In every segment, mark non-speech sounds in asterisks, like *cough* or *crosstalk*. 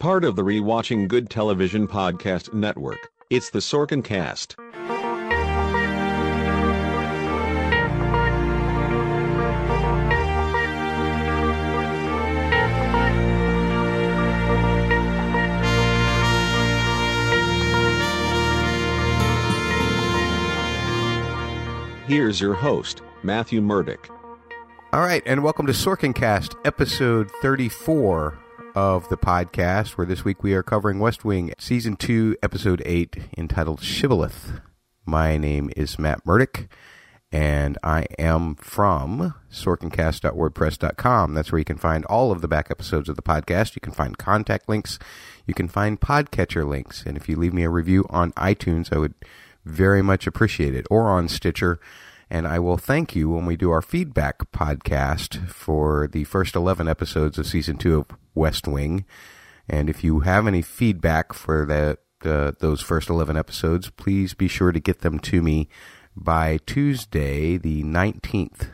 part of the Rewatching Good Television Podcast Network. It's the Sorkin Cast. Here's your host, Matthew Murdoch. All right, and welcome to Sorkin Cast, episode 34 of the podcast, where this week we are covering West Wing, season 2, episode 8, entitled Shibboleth. My name is Matt Murdock, and I am from sorkincast.wordpress.com. That's where you can find all of the back episodes of the podcast. You can find contact links, you can find podcatcher links, and if you leave me a review on iTunes, I would very much appreciate it, or on Stitcher and I will thank you when we do our feedback podcast for the first 11 episodes of season two of West Wing. And if you have any feedback for that, uh, those first 11 episodes, please be sure to get them to me by Tuesday, the 19th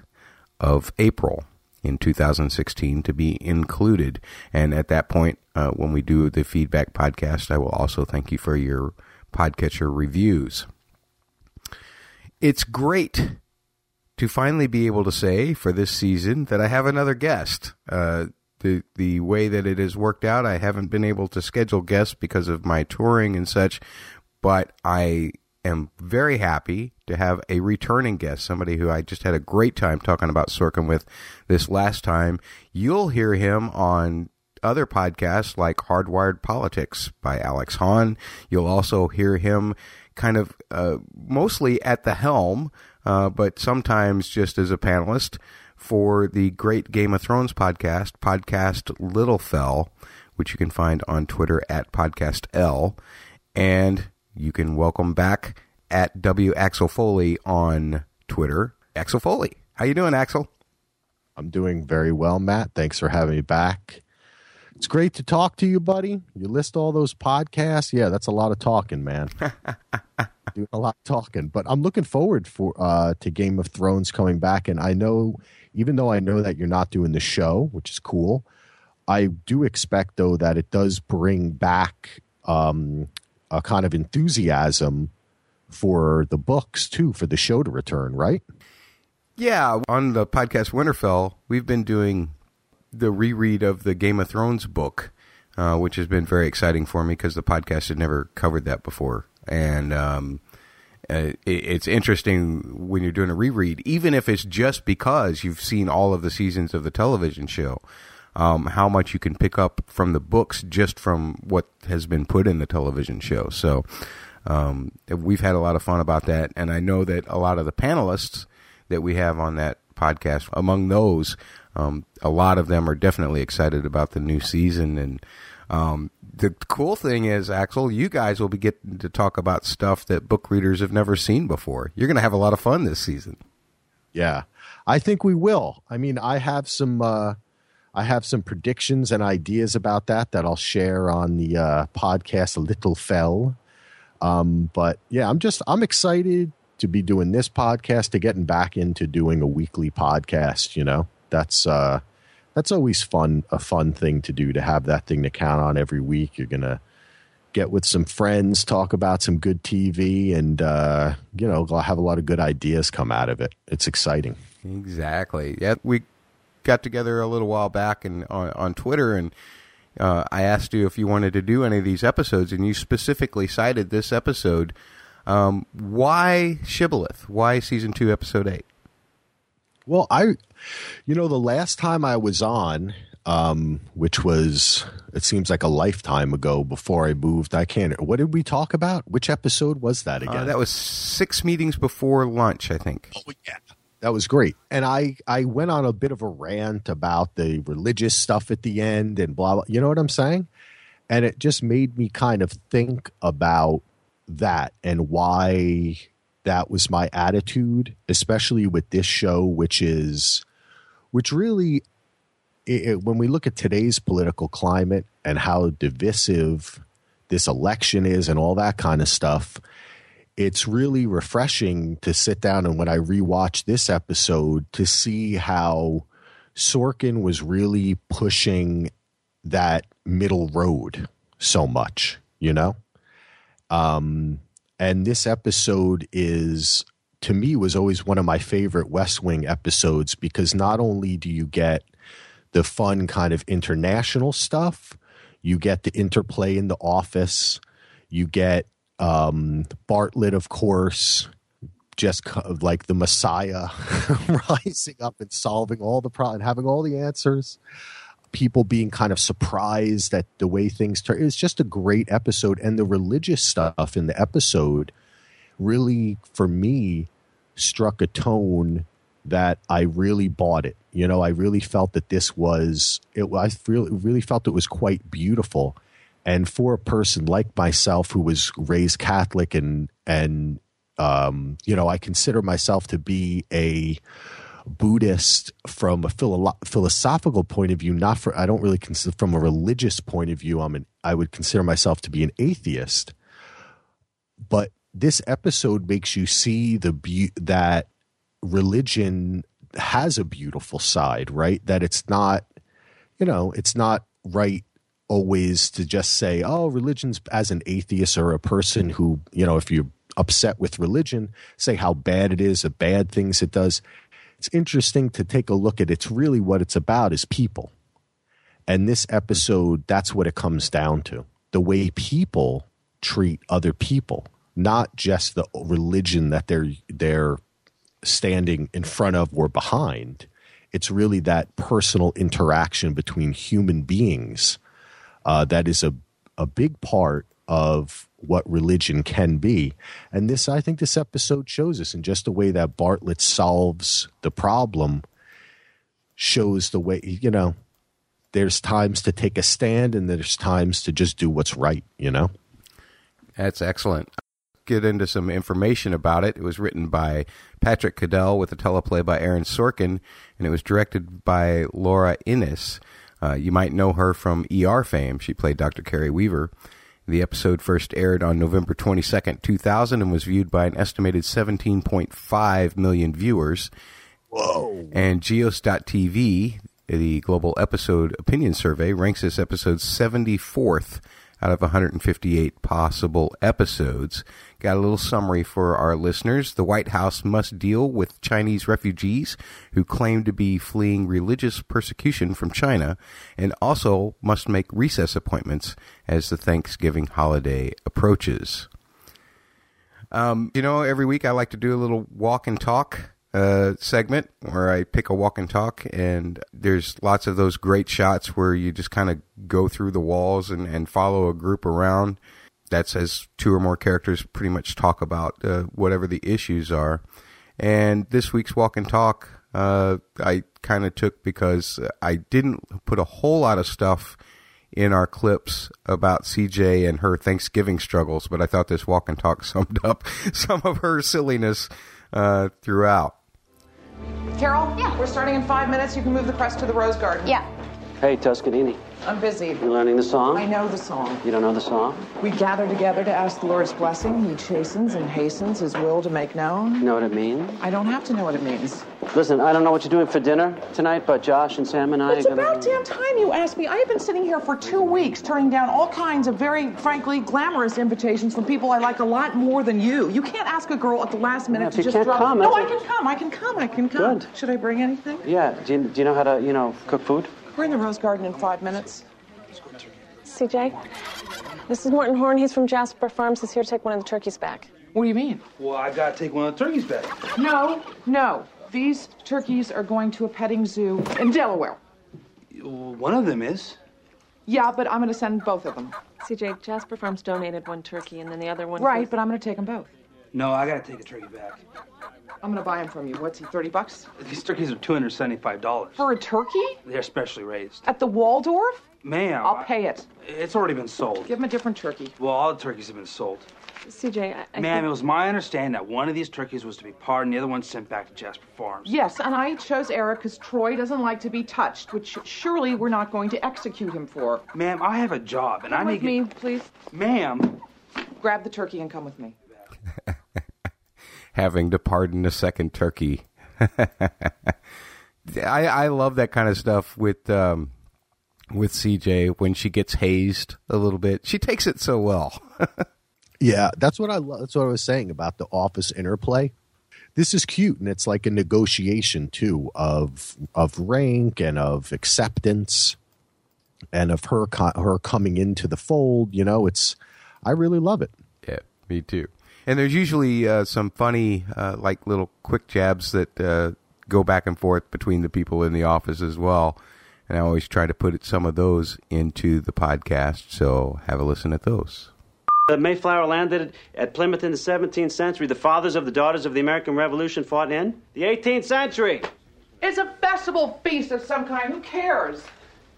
of April in 2016 to be included. And at that point, uh, when we do the feedback podcast, I will also thank you for your podcatcher reviews. It's great to finally be able to say for this season that I have another guest. Uh, the the way that it has worked out, I haven't been able to schedule guests because of my touring and such, but I am very happy to have a returning guest, somebody who I just had a great time talking about Sorkin with this last time. You'll hear him on other podcasts like Hardwired Politics by Alex Hahn. You'll also hear him kind of uh, mostly at the helm uh, but sometimes just as a panelist for the great Game of Thrones podcast, Podcast Little Fell, which you can find on Twitter at Podcast L. And you can welcome back at W Axel Foley on Twitter. Axel Foley. How you doing, Axel? I'm doing very well, Matt. Thanks for having me back. It's great to talk to you, buddy. You list all those podcasts. Yeah, that's a lot of talking, man. *laughs* Doing a lot of talking, but I'm looking forward for uh, to Game of Thrones coming back. And I know, even though I know that you're not doing the show, which is cool, I do expect though that it does bring back um, a kind of enthusiasm for the books too, for the show to return, right? Yeah, on the podcast Winterfell, we've been doing the reread of the Game of Thrones book, uh, which has been very exciting for me because the podcast had never covered that before, and um, uh, it, it's interesting when you're doing a reread, even if it's just because you've seen all of the seasons of the television show. Um, how much you can pick up from the books just from what has been put in the television show. So um, we've had a lot of fun about that, and I know that a lot of the panelists that we have on that podcast, among those, um, a lot of them are definitely excited about the new season. And um, the cool thing is, Axel, you guys will be getting to talk about stuff that book readers have never seen before. You're going to have a lot of fun this season. Yeah, I think we will. I mean, I have some. Uh, I have some predictions and ideas about that that I'll share on the uh, podcast Little Fell. Um, but yeah, I'm just I'm excited to be doing this podcast to getting back into doing a weekly podcast. You know, that's uh, that's always fun, a fun thing to do to have that thing to count on every week. You're gonna get with some friends, talk about some good TV, and uh, you know, have a lot of good ideas come out of it. It's exciting. Exactly. Yeah, we got together a little while back and on, on Twitter and. Uh, I asked you if you wanted to do any of these episodes, and you specifically cited this episode. Um, why Shibboleth? Why season two, episode eight? Well, I, you know, the last time I was on, um, which was it seems like a lifetime ago before I moved. I can't. What did we talk about? Which episode was that again? Uh, that was six meetings before lunch, I think. Oh yeah, that was great. And I I went on a bit of a rant about the religious stuff at the end and blah blah. You know what I'm saying? And it just made me kind of think about that and why that was my attitude, especially with this show, which is, which really, it, when we look at today's political climate and how divisive this election is and all that kind of stuff, it's really refreshing to sit down and when I rewatch this episode to see how Sorkin was really pushing that middle road so much, you know? Um, and this episode is, to me, was always one of my favorite West Wing episodes because not only do you get the fun kind of international stuff, you get the interplay in the office, you get um, Bartlet, of course, just like the Messiah *laughs* rising up and solving all the problems, having all the answers. People being kind of surprised at the way things turn. It's just a great episode, and the religious stuff in the episode really, for me, struck a tone that I really bought it. You know, I really felt that this was it. I really really felt it was quite beautiful, and for a person like myself who was raised Catholic and and um, you know, I consider myself to be a Buddhist from a philo- philosophical point of view, not for, I don't really consider from a religious point of view, I'm an, I would consider myself to be an atheist. But this episode makes you see the be- that religion has a beautiful side, right? That it's not, you know, it's not right always to just say, oh, religion's as an atheist or a person who, you know, if you're upset with religion, say how bad it is, the bad things it does. It's interesting to take a look at it's really what it's about is people. And this episode, that's what it comes down to. The way people treat other people, not just the religion that they're they're standing in front of or behind. It's really that personal interaction between human beings uh, that is a, a big part of what religion can be. And this, I think, this episode shows us in just the way that Bartlet solves the problem, shows the way, you know, there's times to take a stand and there's times to just do what's right, you know? That's excellent. Get into some information about it. It was written by Patrick Caddell with a teleplay by Aaron Sorkin, and it was directed by Laura Innes. Uh, you might know her from ER fame. She played Dr. Kerry Weaver. The episode first aired on November 22nd, 2000, and was viewed by an estimated 17.5 million viewers. Whoa. And Geos.tv, the global episode opinion survey, ranks this episode 74th out of 158 possible episodes. Got a little summary for our listeners. The White House must deal with Chinese refugees who claim to be fleeing religious persecution from China and also must make recess appointments as the Thanksgiving holiday approaches. Um, you know, every week I like to do a little walk and talk uh, segment where I pick a walk and talk, and there's lots of those great shots where you just kind of go through the walls and, and follow a group around. That's as two or more characters pretty much talk about uh, whatever the issues are. And this week's walk and talk, uh, I kind of took because I didn't put a whole lot of stuff in our clips about CJ and her Thanksgiving struggles, but I thought this walk and talk *laughs* summed up *laughs* some of her silliness uh, throughout. Carol? Yeah. We're starting in five minutes. You can move the press to the Rose Garden. Yeah. Hey, Toscanini. I'm busy. You're learning the song? I know the song. You don't know the song? We gather together to ask the Lord's blessing. He chastens and hastens his will to make known. You know what it means? I don't have to know what it means. Listen, I don't know what you're doing for dinner tonight, but Josh and Sam and I It's are gonna. about damn time you asked me. I have been sitting here for two weeks turning down all kinds of very, frankly, glamorous invitations from people I like a lot more than you. You can't ask a girl at the last minute Yeah, to you just can't drop. come, no, I can come. I can come. I can come. Good. Should I bring anything? Yeah. Do you, do you know how to, you know, cook food? We're in the Rose Garden in five minutes. CJ, this is Morton Horn. He's from Jasper Farms. He's here to take one of the turkeys back. What do you mean? Well, I gotta take one of the turkeys back. No, no. These turkeys are going to a petting zoo in Delaware. One of them is. Yeah, but I'm going to send both of them. CJ, Jasper Farms donated one turkey, and then the other one. Right, but I'm going to take them both. No, I gotta take a turkey back. I'm going to buy them from you. What's he, 30 bucks? These turkeys are two hundred seventy-five dollars. For a turkey? They're specially raised. At the Waldorf? Ma'am. I'll I- pay it. It's already been sold. Give him a different turkey. Well, all the turkeys have been sold. CJ, I, I Ma'am, think- it was my understanding that one of these turkeys was to be pardoned, the other one sent back to Jasper Farms. Yes, and I chose Eric because Troy doesn't like to be touched, which surely we're not going to execute him for. Ma'am, I have a job, and Come I with need. me, please. Ma'am. Grab the turkey and come with me. *laughs* having to pardon a second turkey. *laughs* I, I love that kind of stuff with um, with CJ when she gets hazed a little bit. She takes it so well. *laughs* Yeah, that's what I love. That's what I was saying about the office interplay. This is cute, and it's like a negotiation too of of rank and of acceptance, and of her her coming into the fold. You know, it's I really love it. Yeah, me too. And there's usually uh, some funny, uh, like little quick jabs that uh, go back and forth between the people in the office as well. And I always try to put some of those into the podcast. So have a listen at those. The Mayflower landed at Plymouth in the 17th century. The fathers of the daughters of the American Revolution fought in the 18th century. It's a festival feast of some kind. Who cares?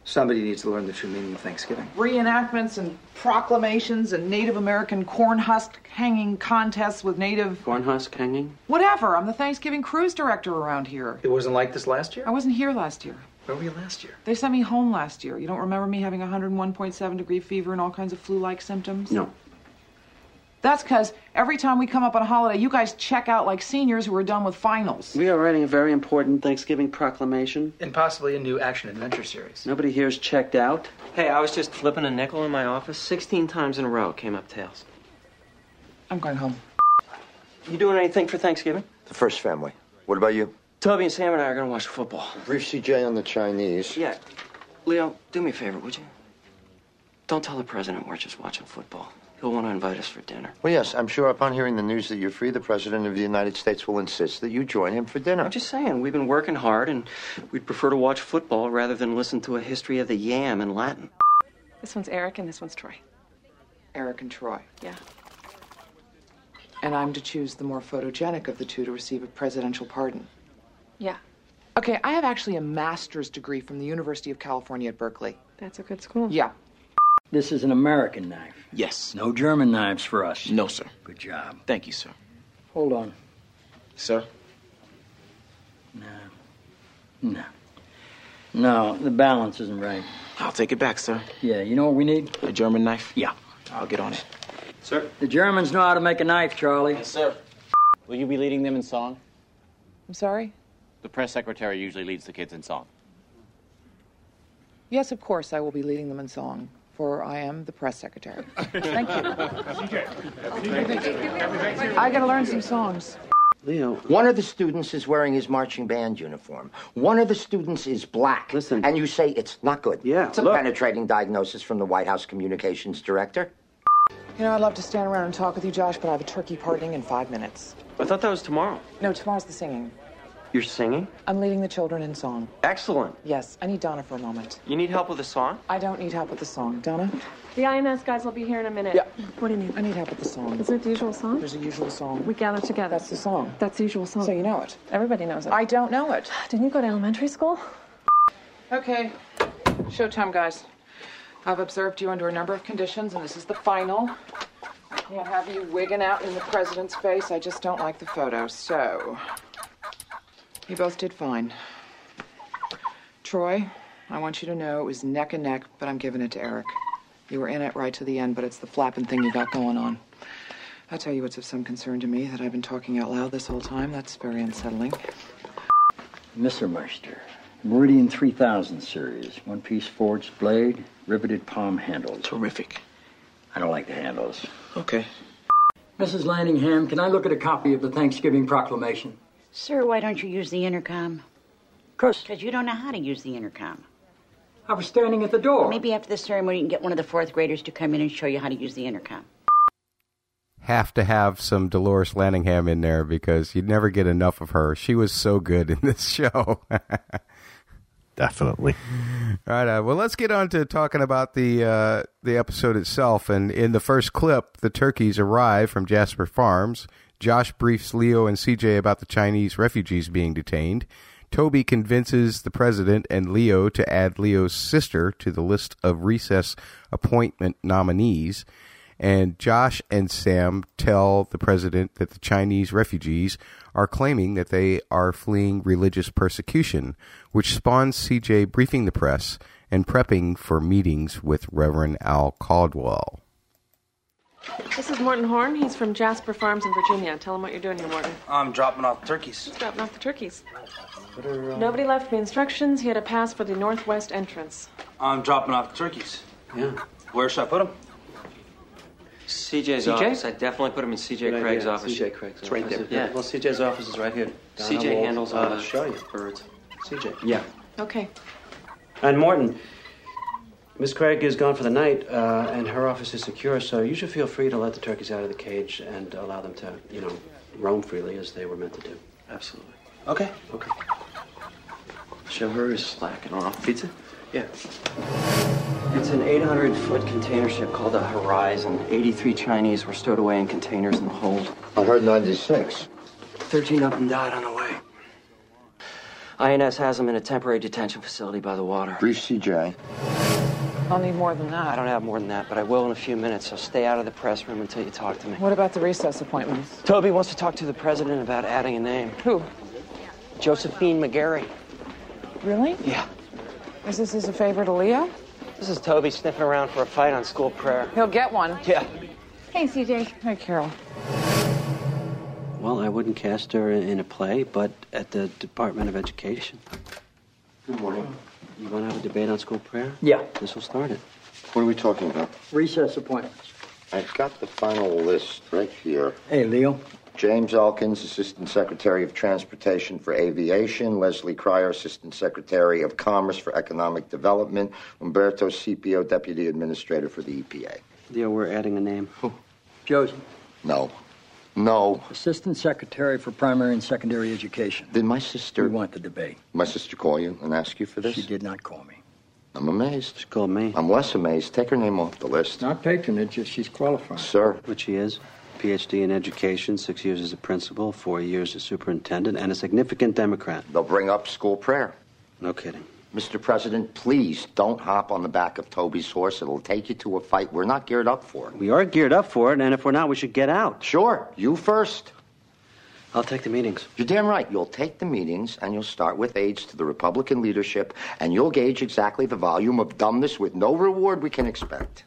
Somebody needs to learn the true meaning of Thanksgiving. Reenactments and proclamations and Native American corn husk hanging contests with Native. Corn husk hanging. Whatever. I'm the Thanksgiving cruise director around here. It wasn't like this last year? I wasn't here last year. Where were you last year? They sent me home last year. You don't remember me having 101.7 degree fever and all kinds of flu like symptoms? No. That's because every time we come up on a holiday, you guys check out like seniors who are done with finals. We are writing a very important Thanksgiving proclamation. And possibly a new action adventure series. Nobody here's checked out. Hey, I was just flipping a nickel in my office. 16 times in a row came up tails. I'm going home. You doing anything for Thanksgiving? The first family. What about you? Toby and Sam and I are gonna watch football. Brief CJ on the Chinese. Yeah. Leo, do me a favor, would you? Don't tell the president we're just watching football. He'll want to invite us for dinner. Well, yes, I'm sure upon hearing the news that you're free, the President of the United States will insist that you join him for dinner. I'm just saying, we've been working hard and we'd prefer to watch football rather than listen to a history of the yam in Latin. This one's Eric and this one's Troy. Eric and Troy. Yeah. And I'm to choose the more photogenic of the two to receive a presidential pardon. Yeah. Okay, I have actually a master's degree from the University of California at Berkeley. That's a good school. Yeah. This is an American knife. Yes. No German knives for us. No, sir. Good job. Thank you, sir. Hold on. Sir? No. No. No, the balance isn't right. I'll take it back, sir. Yeah, you know what we need? A German knife? Yeah. I'll get on it. Sir? The Germans know how to make a knife, Charlie. Yes, sir. Will you be leading them in song? I'm sorry? The press secretary usually leads the kids in song. Yes, of course, I will be leading them in song, for I am the press secretary. *laughs* Thank you. I gotta learn some songs. Leo, One of the students is wearing his marching band uniform. One of the students is black. Listen. And you say it's not good. Yeah, It's a look. penetrating diagnosis from the White House communications director. You know, I'd love to stand around and talk with you, Josh, but I have a turkey pardoning in five minutes. I thought that was tomorrow. No, tomorrow's the singing. You're singing? I'm leading the children in song. Excellent. Yes, I need Donna for a moment. You need help with the song? I don't need help with the song. Donna? The INS guys will be here in a minute. Yeah. What do you need? I need help with the song. Isn't it the usual song? There's a usual song. We gather together. That's the song. That's the usual song. So you know it. Everybody knows it. I don't know it. Didn't you go to elementary school? Okay. Showtime, guys. I've observed you under a number of conditions, and this is the final. I can't have you wigging out in the president's face. I just don't like the photo. So, you both did fine. Troy, I want you to know it was neck and neck, but I'm giving it to Eric. You were in it right to the end, but it's the flapping thing you got going on. I tell you what's of some concern to me that I've been talking out loud this whole time. That's very unsettling. Mr. Meister. Meridian 3000 series. One piece forged blade, riveted palm handles. Terrific. I don't like the handles. Okay. Mrs. Lanningham, can I look at a copy of the Thanksgiving Proclamation? Sir, why don't you use the intercom? Chris, Because you don't know how to use the intercom. I was standing at the door. Maybe after the ceremony, you can get one of the fourth graders to come in and show you how to use the intercom. Have to have some Dolores Lanningham in there because you'd never get enough of her. She was so good in this *laughs* show. Definitely. All right. Uh, well, let's get on to talking about the uh, the episode itself. And in the first clip, the turkeys arrive from Jasper Farms. Josh briefs Leo and CJ about the Chinese refugees being detained. Toby convinces the president and Leo to add Leo's sister to the list of recess appointment nominees. And Josh and Sam tell the president that the Chinese refugees are claiming that they are fleeing religious persecution, which spawns CJ briefing the press and prepping for meetings with Reverend Al Caldwell. This is Morton Horn. He's from Jasper Farms in Virginia. Tell him what you're doing here, Morton. I'm dropping off turkeys. He's dropping off the turkeys. Nobody left me instructions. He had a pass for the northwest entrance. I'm dropping off the turkeys. Yeah. Where should I put them? CJ's CJ? office. I definitely put him in CJ Good Craig's idea. office. CJ Craig's It's right there. Yeah. Well, CJ's office is right here. Donna CJ handles all uh, the show you. birds. CJ. Yeah. Okay. And Morton, Miss Craig is gone for the night, uh, and her office is secure, so you should feel free to let the turkeys out of the cage and allow them to, you know, roam freely as they were meant to do. Absolutely. Okay. Okay. Chauffeur is slacking off. Pizza? Yeah. It's an 800 foot container ship called the Horizon. 83 Chinese were stowed away in containers in the hold. I heard 96. 13 of them died on the way. INS has them in a temporary detention facility by the water. Brief CJ. I'll need more than that. I don't have more than that, but I will in a few minutes, so stay out of the press room until you talk to me. What about the recess appointments? Toby wants to talk to the president about adding a name. Who? Josephine McGarry. Really? Yeah. Is this as a favor to Leo? This is Toby sniffing around for a fight on school prayer. He'll get one. Yeah. Hey, CJ. Hey, Carol. Well, I wouldn't cast her in a play, but at the Department of Education. Good morning. You want to have a debate on school prayer? Yeah. This will start it. What are we talking about? Recess appointments. I've got the final list right here. Hey, Leo. James Elkins, Assistant Secretary of Transportation for Aviation. Leslie Cryer, Assistant Secretary of Commerce for Economic Development. Umberto Scipio, Deputy Administrator for the EPA. Leo, we're adding a name. Who? Josie. No. No. Assistant Secretary for Primary and Secondary Education. Did my We sister, want the debate. my sister call you and ask you for this? She did not call me. I'm amazed. She called me. I'm less amazed. Take her name off the list. Not patronage, just she's qualified. Sir, Which she is. PhD in education, six years as a principal, four years as superintendent, and a significant Democrat. they'll bring up school prayer. No kidding. Mr. President, please don't hop on the back of Toby's horse. It'll take you to a fight we're not geared up for. We are geared up for it, and if we're not, we should get out. Sure, you first. I'll take the meetings. You're damn right. You'll take the meetings and you'll start with aides to the Republican leadership, and you'll gauge exactly the volume of dumbness with no reward we can expect.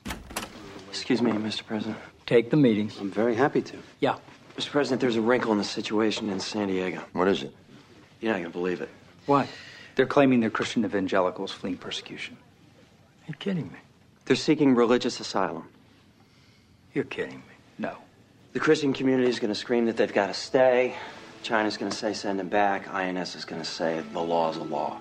Excuse me, Mr. President. Take the meetings. I'm very happy to. Yeah. Mr. President, there's a wrinkle in the situation in San Diego. What is it? You're not going to believe it. Why? They're claiming they're Christian evangelicals fleeing persecution. You're kidding me. They're seeking religious asylum. You're kidding me. No. The Christian community is going to scream that they've got to stay. China's going to say send them back. INS is going to say the law's a law.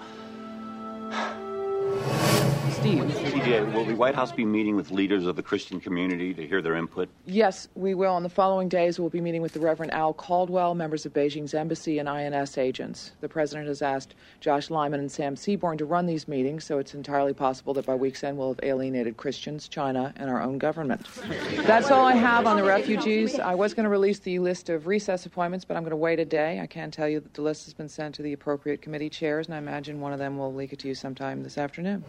Steve. CJ, will the White House be meeting with leaders of the Christian community to hear their input? Yes, we will. On the following days, we'll be meeting with the Reverend Al Caldwell, members of Beijing's embassy, and INS agents. The president has asked Josh Lyman and Sam Seaborn to run these meetings, so it's entirely possible that by week's end we'll have alienated Christians, China, and our own government. That's all I have on the refugees. I was going to release the list of recess appointments, but I'm going to wait a day. I can tell you that the list has been sent to the appropriate committee chairs, and I imagine one of them will leak it to you sometime this afternoon.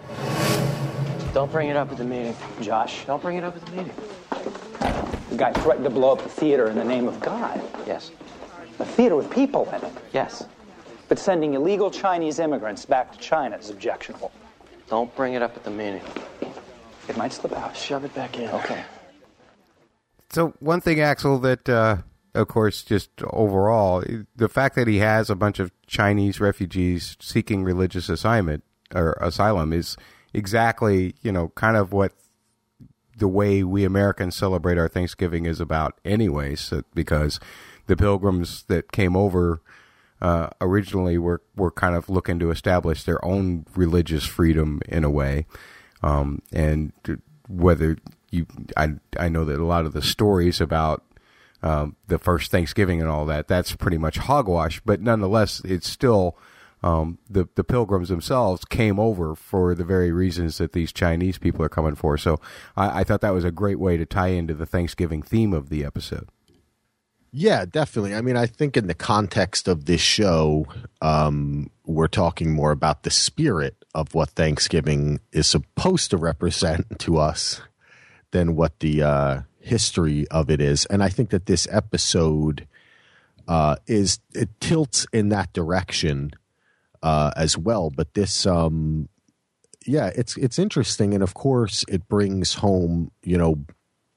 Don't bring it up at the meeting. Josh, Don't bring it up at the meeting. the guy threatened to blow up the theater in the name of God. Yes. A theater with people in it. Yes. But sending illegal Chinese immigrants back to China is objectionable. Don't bring it up at the meeting. It might slip out. Shove it back in. Okay. So one thing, Axel, that uh, of course, just overall, the fact that he has a bunch of Chinese refugees seeking religious assignment or asylum is exactly, you know, kind of what the way we Americans celebrate our Thanksgiving is about, anyways. Because the pilgrims that came over uh, originally were were kind of looking to establish their own religious freedom in a way, um, and whether you, I I know that a lot of the stories about um, the first Thanksgiving and all that, that's pretty much hogwash. But nonetheless, it's still um, the the pilgrims themselves came over for the very reasons that these Chinese people are coming for. So I, I thought that was a great way to tie into the Thanksgiving theme of the episode. Yeah, definitely. I mean, I think in the context of this show, um, we're talking more about the spirit of what Thanksgiving is supposed to represent to us than what the uh, history of it is. And I think that this episode uh, is it tilts in that direction uh, as well. But this, um, yeah, it's it's interesting, and of course, it brings home, you know,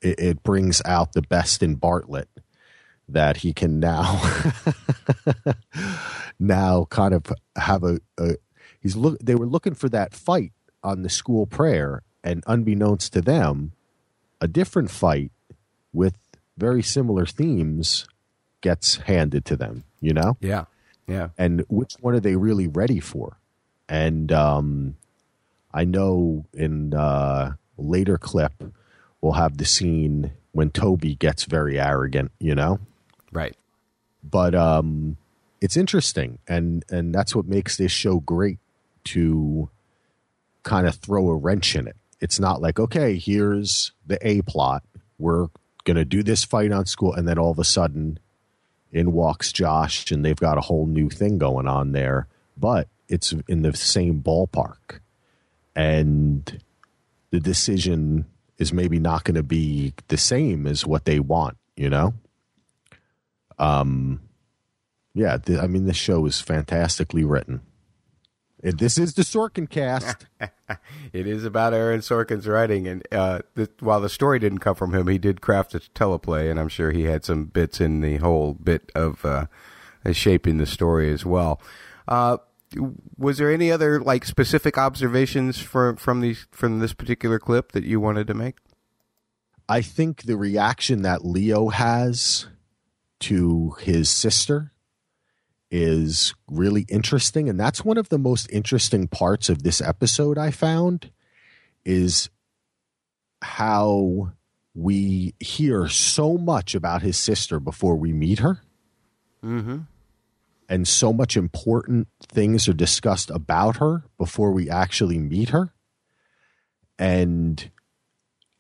it, it brings out the best in Bartlet that he can now *laughs* now kind of have a, a he's look they were looking for that fight on the school prayer, and unbeknownst to them, a different fight with very similar themes gets handed to them. You know? Yeah, yeah. And which one are they really ready for? And um, I know in uh, later clip we'll have the scene when Toby gets very arrogant. You know? Right. But um, it's interesting, and and that's what makes this show great to kind of throw a wrench in it. It's not like, okay, here's the A plot. We're going to do this fight on school. And then all of a sudden, in walks Josh, and they've got a whole new thing going on there. But it's in the same ballpark. And the decision is maybe not going to be the same as what they want, you know? Um, yeah, th- I mean, this show is fantastically written. This is the Sorkin cast. *laughs* it is about Aaron Sorkin's writing, and uh, the, while the story didn't come from him, he did craft a teleplay, and I'm sure he had some bits in the whole bit of uh, shaping the story as well. Uh, was there any other like specific observations from from these from this particular clip that you wanted to make? I think the reaction that Leo has to his sister is really interesting and that's one of the most interesting parts of this episode I found is how we hear so much about his sister before we meet her. Mm-hmm. And so much important things are discussed about her before we actually meet her. And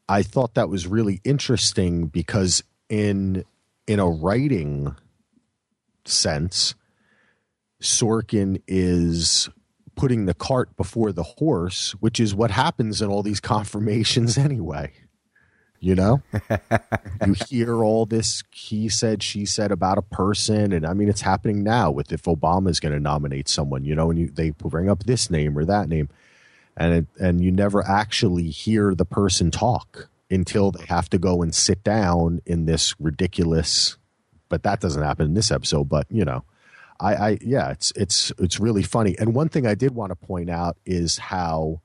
I thought that was really interesting because in in a writing sense, Sorkin is putting the cart before the horse, which is what happens in all these *laughs* confirmations anyway. You know, *laughs* you hear all this he said, she said about a person, and I mean, it's happening now with if Obama is going to nominate someone, you know, and you, they bring up this name or that name, and it, and you never actually hear the person talk until they have to go and sit down in this ridiculous. But that doesn't happen in this episode. But you know, I, I yeah, it's it's it's really funny. And one thing I did want to point out is how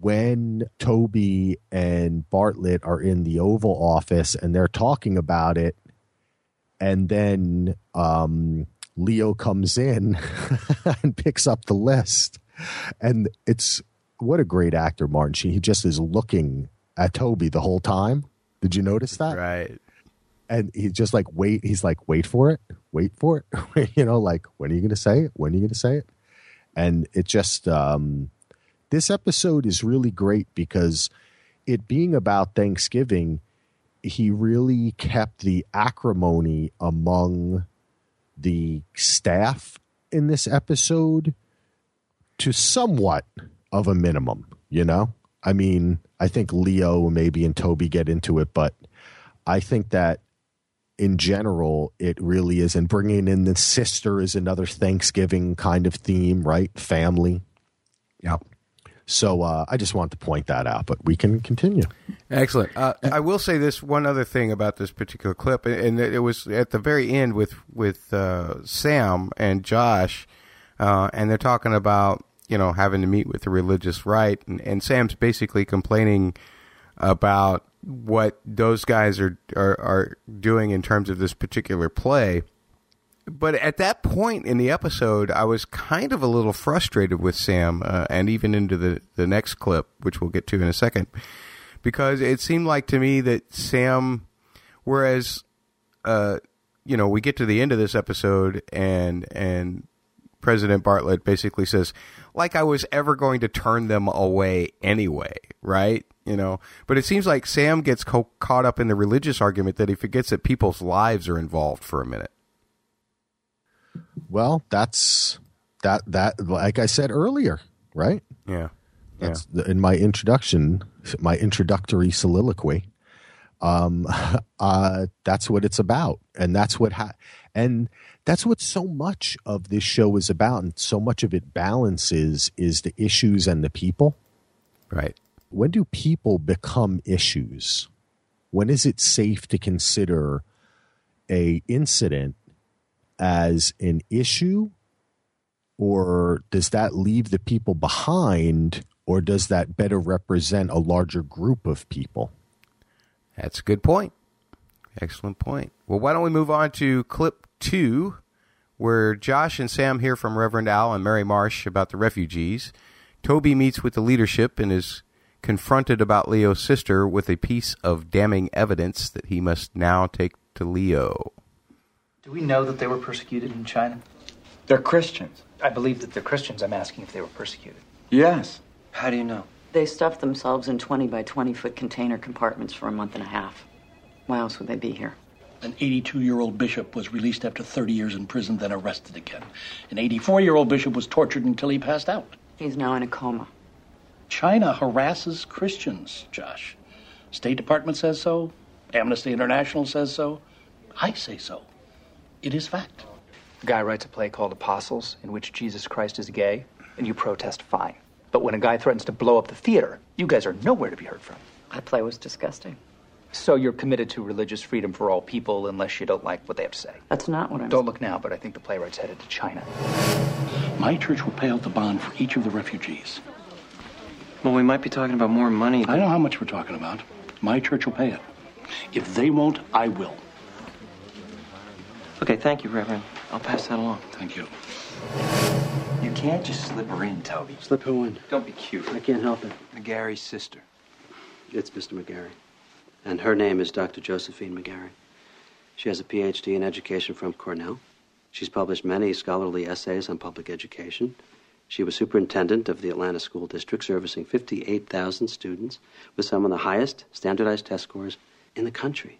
when Toby and Bartlet are in the Oval Office and they're talking about it, and then um, Leo comes in *laughs* and picks up the list, and it's what a great actor Martin Sheen. He just is looking at Toby the whole time. Did you notice that? Right. And he's just like, wait. He's like, wait for it, wait for it. *laughs* you know, like, when are you going to say it? When are you going to say it? And it just, um, this episode is really great because it being about Thanksgiving, he really kept the acrimony among the staff in this episode to somewhat of a minimum, you know? I mean, I think Leo maybe and Toby get into it, but I think that in general, it really is. And bringing in the sister is another Thanksgiving kind of theme, right? Family. Yeah. So uh, I just want to point that out, but we can continue. Excellent. Uh, I will say this one other thing about this particular clip, and it was at the very end with with uh, Sam and Josh, uh, and they're talking about you know having to meet with the religious right, and, and Sam's basically complaining about what those guys are, are are doing in terms of this particular play. But at that point in the episode, I was kind of a little frustrated with Sam, uh, and even into the the next clip, which we'll get to in a second, because it seemed like to me that Sam, whereas, uh, you know, we get to the end of this episode, and and President Bartlet basically says, like I was ever going to turn them away anyway, right? You know, but it seems like Sam gets co- caught up in the religious argument that he forgets that people's lives are involved for a minute. Well, that's that that like I said earlier, right? Yeah. That's the, in my introduction, my introductory soliloquy. Um, *laughs* uh, that's what it's about, and that's what ha- and that's what so much of this show is about, and so much of it balances is the issues and the people. Right. When do people become issues? When is it safe to consider a incident as an issue or does that leave the people behind, or does that better represent a larger group of people? That's a good point. Excellent point. Well, why don't we move on to clip two, where Josh and Sam hear from Reverend Al and Mary Marsh about the refugees. Toby meets with the leadership and is confronted about Leo's sister with a piece of damning evidence that he must now take to Leo. Do we know that they were persecuted in China? They're Christians. I believe that they're Christians. I'm asking if they were persecuted. Yes. How do you know? They stuffed themselves in 20 by 20 foot container compartments for a month and a half. Why else would they be here? An 82 year old bishop was released after 30 years in prison, then arrested again. An 84 year old bishop was tortured until he passed out. He's now in a coma. China harasses Christians, Josh. State Department says so. Amnesty International says so. I say so. It is fact. A guy writes a play called Apostles, in which Jesus Christ is gay, and you protest fine. But when a guy threatens to blow up the theater, you guys are nowhere to be heard from. That play was disgusting. So you're committed to religious freedom for all people unless you don't like what they have to say. That's not what I'm Don't look now, but I think the playwright's headed to China. My church will pay out the bond for each of the refugees. Well, we might be talking about more money. I know how much we're talking about. My church will pay it. If they won't, I will. Okay, thank you, Reverend. I'll pass that along. Thank you. You can't just slip her in, Toby. Slip who in? Don't be cute. I can't help it. McGarry's sister. It's Mr. McGarry. And her name is Dr. Josephine McGarry. She has a PhD in education from Cornell. She's published many scholarly essays on public education. She was superintendent of the Atlanta School District, servicing 58,000 students with some of the highest standardized test scores in the country.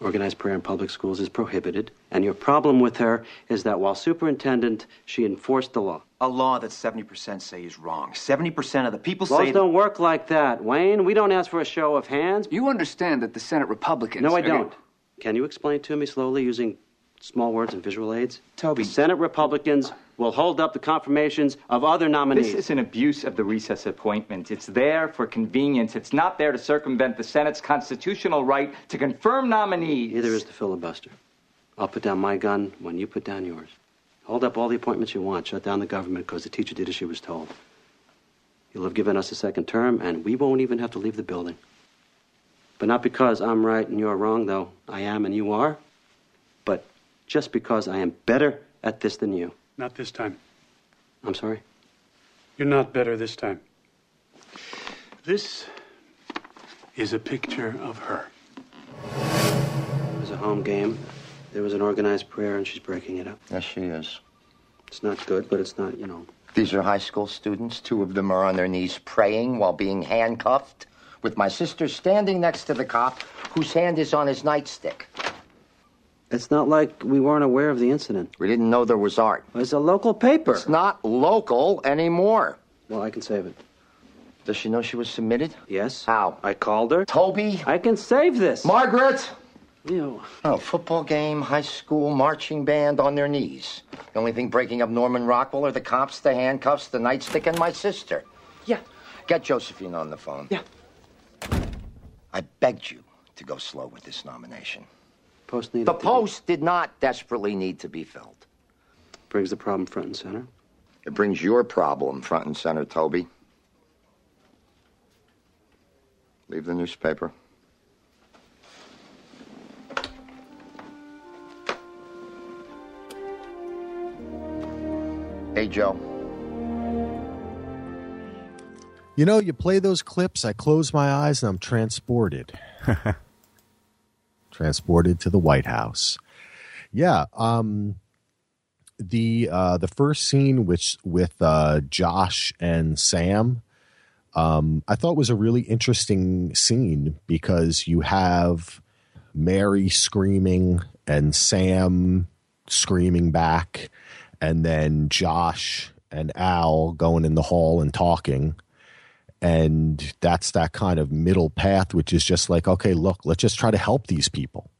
Organized prayer in public schools is prohibited, and your problem with her is that while superintendent, she enforced the law. A law that 70% say is wrong. 70% of the people Laws say. don't work like that, Wayne. We don't ask for a show of hands. You understand that the Senate Republicans. No, I don't. Can you explain to me slowly using small words and visual aids? Toby. The Senate Republicans will hold up the confirmations of other nominees. This is an abuse of the recess appointment. It's there for convenience. It's not there to circumvent the Senate's constitutional right to confirm nominees. Neither is the filibuster. I'll put down my gun when you put down yours. Hold up all the appointments you want. Shut down the government because the teacher did as she was told. You'll have given us a second term, and we won't even have to leave the building. But not because I'm right and you're wrong, though I am and you are, but just because I am better at this than you. Not this time. I'm sorry? You're not better this time. This is a picture of her. It was a home game. There was an organized prayer, and she's breaking it up. Yes, she is. It's not good, but it's not, you know. These are high school students. Two of them are on their knees praying while being handcuffed, with my sister standing next to the cop whose hand is on his nightstick. It's not like we weren't aware of the incident. We didn't know there was art. It's a local paper. It's not local anymore. Well, I can save it. Does she know she was submitted? Yes. How? I called her. Toby? I can save this. Margaret? Leo. Oh, football game, high school, marching band on their knees. The only thing breaking up Norman Rockwell are the cops, the handcuffs, the nightstick, and my sister. Yeah. Get Josephine on the phone. Yeah. I begged you to go slow with this nomination. Post needed The to be- post did not desperately need to be filled. brings the problem front and center. It brings your problem front and center, Toby. Leave the newspaper. Hey, Joe. You know, you play those clips, I close my eyes and I'm transported. *laughs* transported to the White House. Yeah, um the uh the first scene which with uh Josh and Sam um I thought was a really interesting scene because you have Mary screaming and Sam screaming back and then Josh and Al going in the hall and talking and that's that kind of middle path which is just like okay look let's just try to help these people.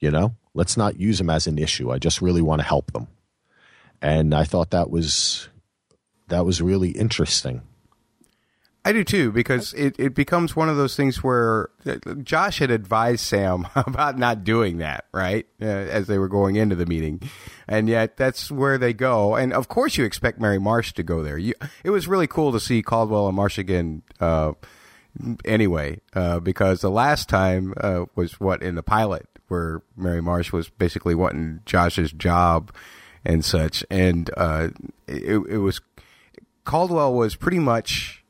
You know let's not use them as an issue. I just really want to help them. And i thought that was that was really interesting I do too because it, it becomes one of those things where uh, Josh had advised Sam *laughs* about not doing that, right? Uh, as they were going into the meeting. And yet that's where they go. And of course you expect Mary Marsh to go there. You, it was really cool to see Caldwell and Marsh again, uh, anyway, uh, because the last time, uh, was what in the pilot where Mary Marsh was basically wanting Josh's job and such. And, uh, it, it was, Caldwell was pretty much,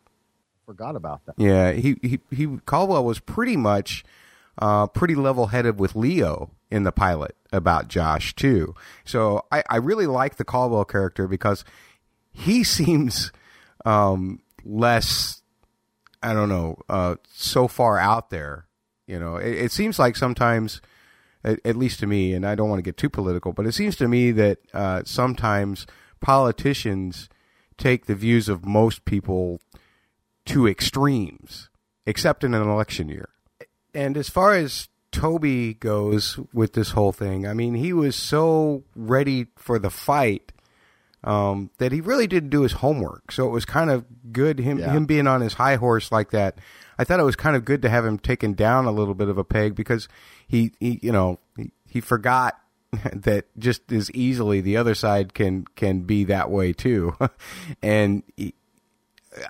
Forgot about that. yeah, he he, he Caldwell was pretty much uh, pretty level headed with Leo in the pilot about Josh too. So I, I really like the Caldwell character because he *laughs* seems um, less I don't know uh, so far out there. You know, it, it seems like sometimes. At, at least to me, and I don't want to get too political, but it seems to me that uh, sometimes politicians take the views of most people to extremes, except in an election year. And as far as Toby goes with this whole thing, I mean, he was so ready for the fight um, that he really didn't do his homework. So it was kind of good him Yeah. him being on his high horse like that. I thought it was kind of good to have him taken down a little bit of a peg because he, he you know he, he forgot *laughs* that just as easily the other side can can be that way too, *laughs* and he,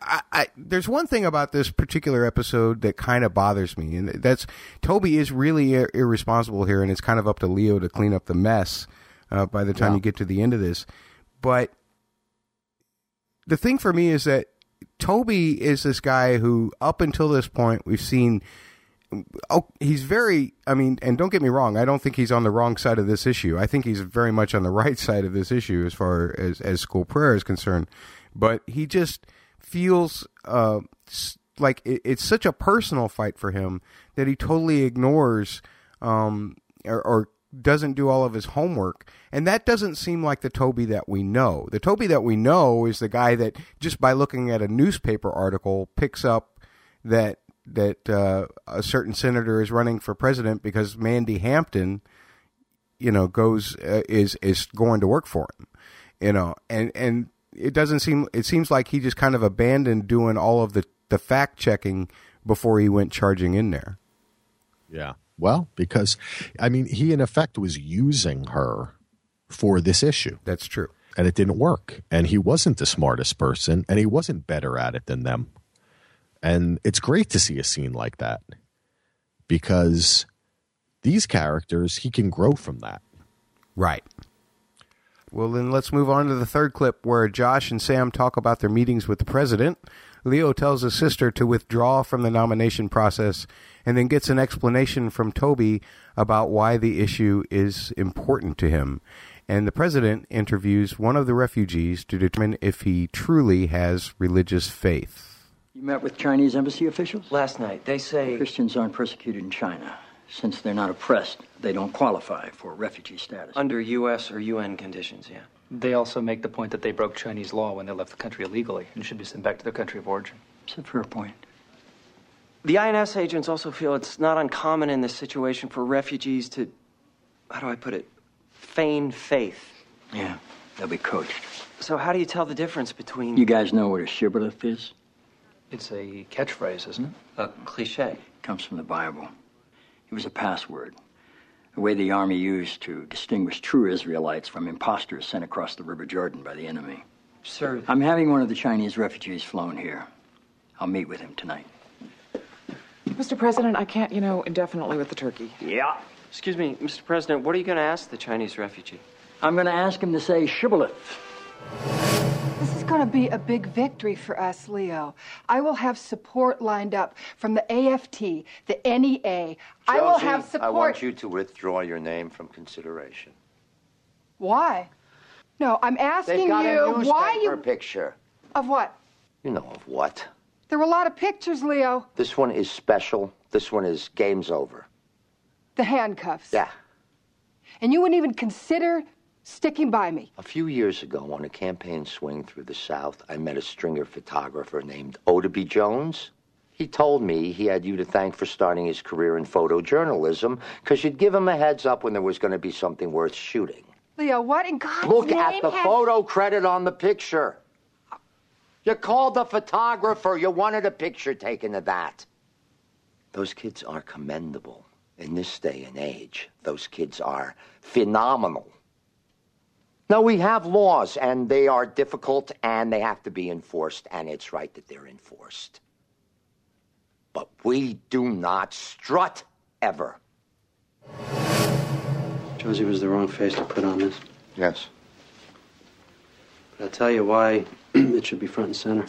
I, I, there's one thing about this particular episode that kind of bothers me, and that's Toby is really ir- irresponsible here, and it's kind of up to Leo to clean up the mess uh, by the time Yeah. you get to the end of this. But the thing for me is that Toby is this guy who, up until this point, we've seen. Oh, he's very. I mean, and don't get me wrong. I don't think he's on the wrong side of this issue. I think he's very much on the *laughs* right side of this issue as far as as school prayer is concerned. But he just feels uh, like it, it's such a personal fight for him that he totally ignores um, or, or doesn't do all of his homework. And that doesn't seem like the Toby that we know. The Toby that we know is the guy that just by looking at a newspaper article picks up that that uh, a certain senator is running for president because Mandy Hampton, you know, goes uh, is is going to work for him, you know, and and it doesn't seem it seems like he just kind of abandoned doing all of the the fact checking before he went charging in there. Yeah. Well, because I mean, he in effect was using her for this issue. That's true. And it didn't work. And he wasn't the smartest person and he wasn't better at it than them. And it's great to see a scene like that because these characters, he can grow from that. Right. Well, then let's move on to the third clip where Josh and Sam talk about their meetings with the president. Leo tells his sister to withdraw from the nomination process and then gets an explanation from Toby about why the issue is important to him. And the president interviews one of the refugees to determine if he truly has religious faith. You met with Chinese embassy officials? Last night. They say. Christians aren't persecuted in China. Since they're not oppressed, they don't qualify for refugee status. Under U.S. or UN conditions, yeah. They also make the point that they broke Chinese law when they left the country illegally and should be sent back to their country of origin. It's a fair point. The INS agents also feel it's not uncommon in this situation for refugees to, how do I put it, feign faith. Yeah, they'll be coached. So, how do you tell the difference between. You guys know what a shibboleth is? It's a catchphrase, isn't it? A cliche. It Comes from the Bible. It was a password, a way the army used to distinguish true Israelites from imposters sent across the River Jordan by the enemy. Sir. I'm having one of the Chinese refugees flown here. I'll meet with him tonight. Mr. President, I can't, you know, indefinitely with the turkey. Yeah. Excuse me, Mr. President, what are you going to ask the Chinese refugee? I'm going to ask him to say shibboleth. This is going to be a big victory for us, Leo. I will have support lined up from the AFT, the NEA. I will have support. I want you to withdraw your name from consideration. Why? No, I'm They've asking got you a newspaper why you. picture. Of what? You know of what? There were a lot of pictures, Leo. This one is special. This one is game's over. The handcuffs. Yeah. And you wouldn't even consider sticking by me. A few years ago, on a campaign swing through the South, I met a stringer photographer named Odaby Jones. He told me he had you to thank for starting his career in photojournalism because you'd give him a heads up when there was going to be something worth shooting. Leo, what in God's Look name at the has- photo credit on the picture. You called the photographer. You wanted a picture taken of that. Those kids are commendable. In this day and age, those kids are phenomenal. Now, we have laws, and they are difficult, and they have to be enforced, and it's right that they're enforced. But we do not strut ever. Josie was the wrong face to put on this. Yes. But I'll tell you why *clears throat* it should be front and center.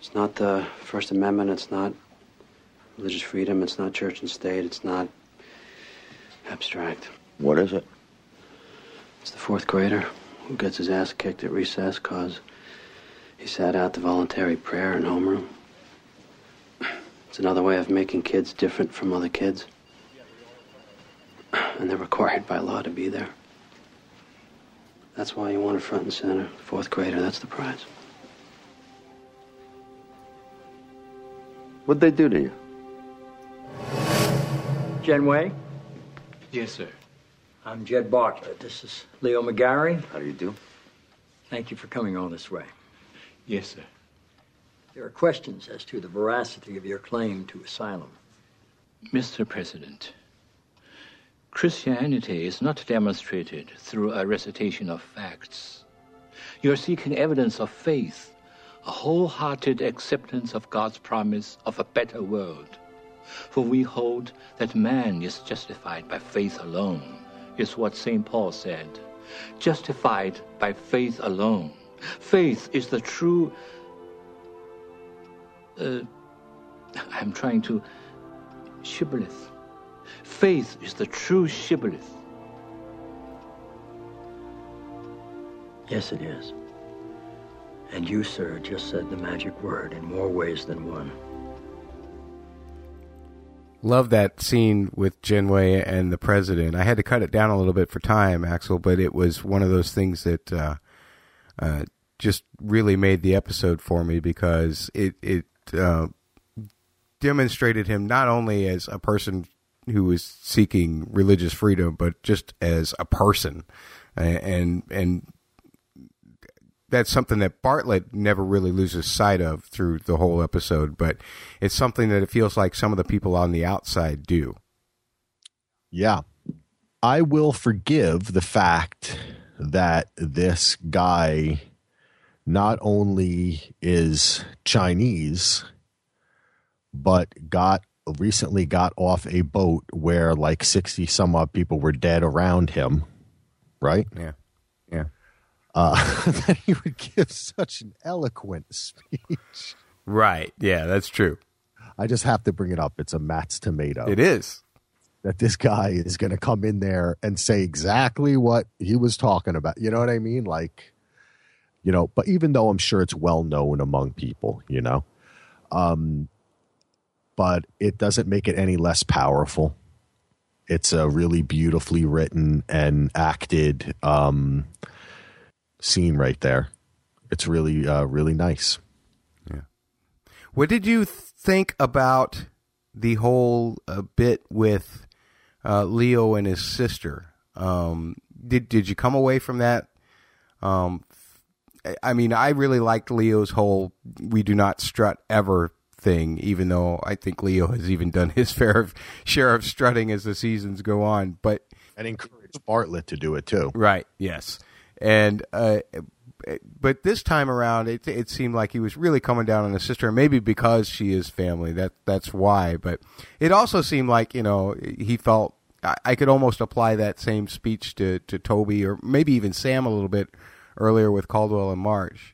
It's not the First Amendment, it's not religious freedom, it's not church and state, it's not abstract. What is it? It's the fourth grader who gets his ass kicked at recess because he sat out the voluntary prayer in homeroom. It's another way of making kids different from other kids. And they're required by law to be there. That's why you want a front and center. Fourth grader, that's the prize. What'd they do to you? Genway, Yes, sir. I'm Jed Bartlet. This is Leo McGarry. How do you do? Thank you for coming all this way. Yes, sir. There are questions as to the veracity of your claim to asylum. Mr. President, Christianity is not demonstrated through a recitation of facts. You're seeking evidence of faith, a wholehearted acceptance of God's promise of a better world. For we hold that man is justified by faith alone, is what St. Paul said. Justified by faith alone. Faith is the true. Uh, I'm trying to. Shibboleth. Faith is the true shibboleth. Yes, it is. And you, sir, just said the magic word in more ways than one. Love that scene with Genway and the president. I had to cut it down a little bit for time, Axel, but it was one of those things that uh, uh, just really made the episode for me because it it uh, demonstrated him not only as a person who was seeking religious freedom, but just as a person, and and that's something that Bartlet never really loses sight of through the whole episode, but it's something that it feels like some of the people on the outside do. Yeah. I will forgive the fact that this guy not only is Chinese, but got recently got off a boat where like 60 some odd people were dead around him, right? Yeah. Yeah. Uh, *laughs* that he would give such an eloquent speech. Right. Yeah, that's true. I just have to bring it up. It's a Matt's tomato. It is. That this guy is going to come in there and say exactly what he was talking about. You know what I mean? Like, you know, but even though I'm sure it's well known among people, you know, um, but it doesn't make it any less powerful. It's a really beautifully written and acted um, scene right there. It's really, uh, really nice. Yeah. What did you think about the whole uh, bit with uh, Leo and his sister? Um, did did you come away from that? Um, I mean, I really liked Leo's whole "we do not strut ever" thing, even though I think Leo has even done his *laughs* fair of, share of strutting as the seasons go on. But and encourage Bartlet to do it too. Right. Yes. And uh, but this time around, it it seemed like he was really coming down on his sister, and maybe because she is family. That that's why. But it also seemed like you know he felt I, I could almost apply that same speech to to Toby or maybe even Sam a little bit earlier with Caldwell and Marsh.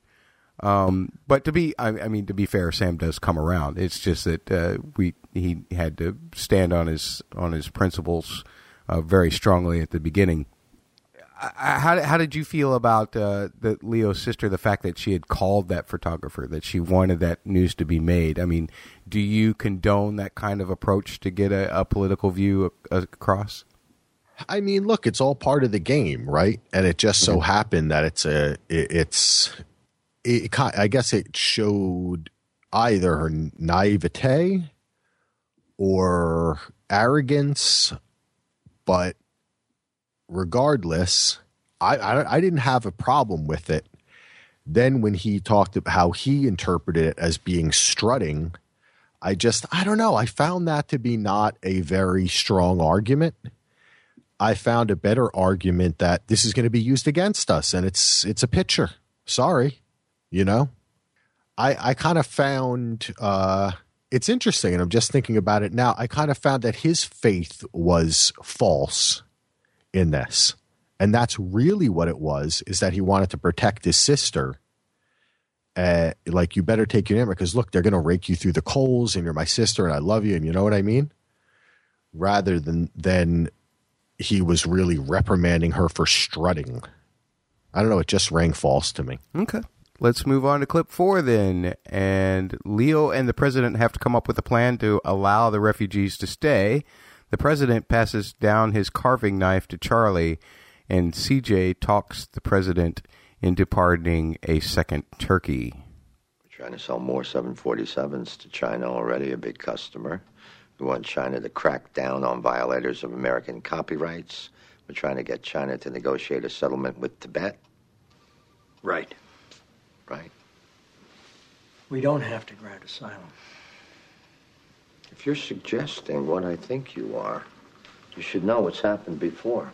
Um, but to be, I, I, mean, to be fair, Sam does come around. It's just that uh, we he had to stand on his on his principles uh, very strongly at the beginning. How how did you feel about uh, the Leo's sister? The fact that she had called that photographer, that she wanted that news to be made. I mean, do you condone that kind of approach to get a, a political view across? I mean, look, it's all part of the game, right? And it just so mm-hmm. happened that it's a it, it's it, I guess it showed either her naivete or arrogance, but regardless, I, I, I didn't have a problem with it. Then when he talked about how he interpreted it as being strutting, I just I don't know. I found that to be not a very strong argument. I found a better argument that this is going to be used against us and it's it's a picture. Sorry. You know? I I kind of found uh it's interesting and I'm just thinking about it now. I kind of found that his faith was false in this. And that's really what it was is that he wanted to protect his sister. Uh, like you better take your name because look, they're going to rake you through the coals and you're my sister and I love you and you know what I mean? Rather than than he was really reprimanding her for strutting. I don't know, it just rang false to me. Okay. Let's move on to clip four then. And Leo and the president have to come up with a plan to allow the refugees to stay. The president passes down his carving knife to Charlie, and CJ talks the president into pardoning a second turkey. We're trying to sell more 747s to China already, a big customer. We want China to crack down on violators of American copyrights. We're trying to get China to negotiate a settlement with Tibet. Right. Right. We don't have to grant asylum. If you're suggesting what I think you are, you should know what's happened before.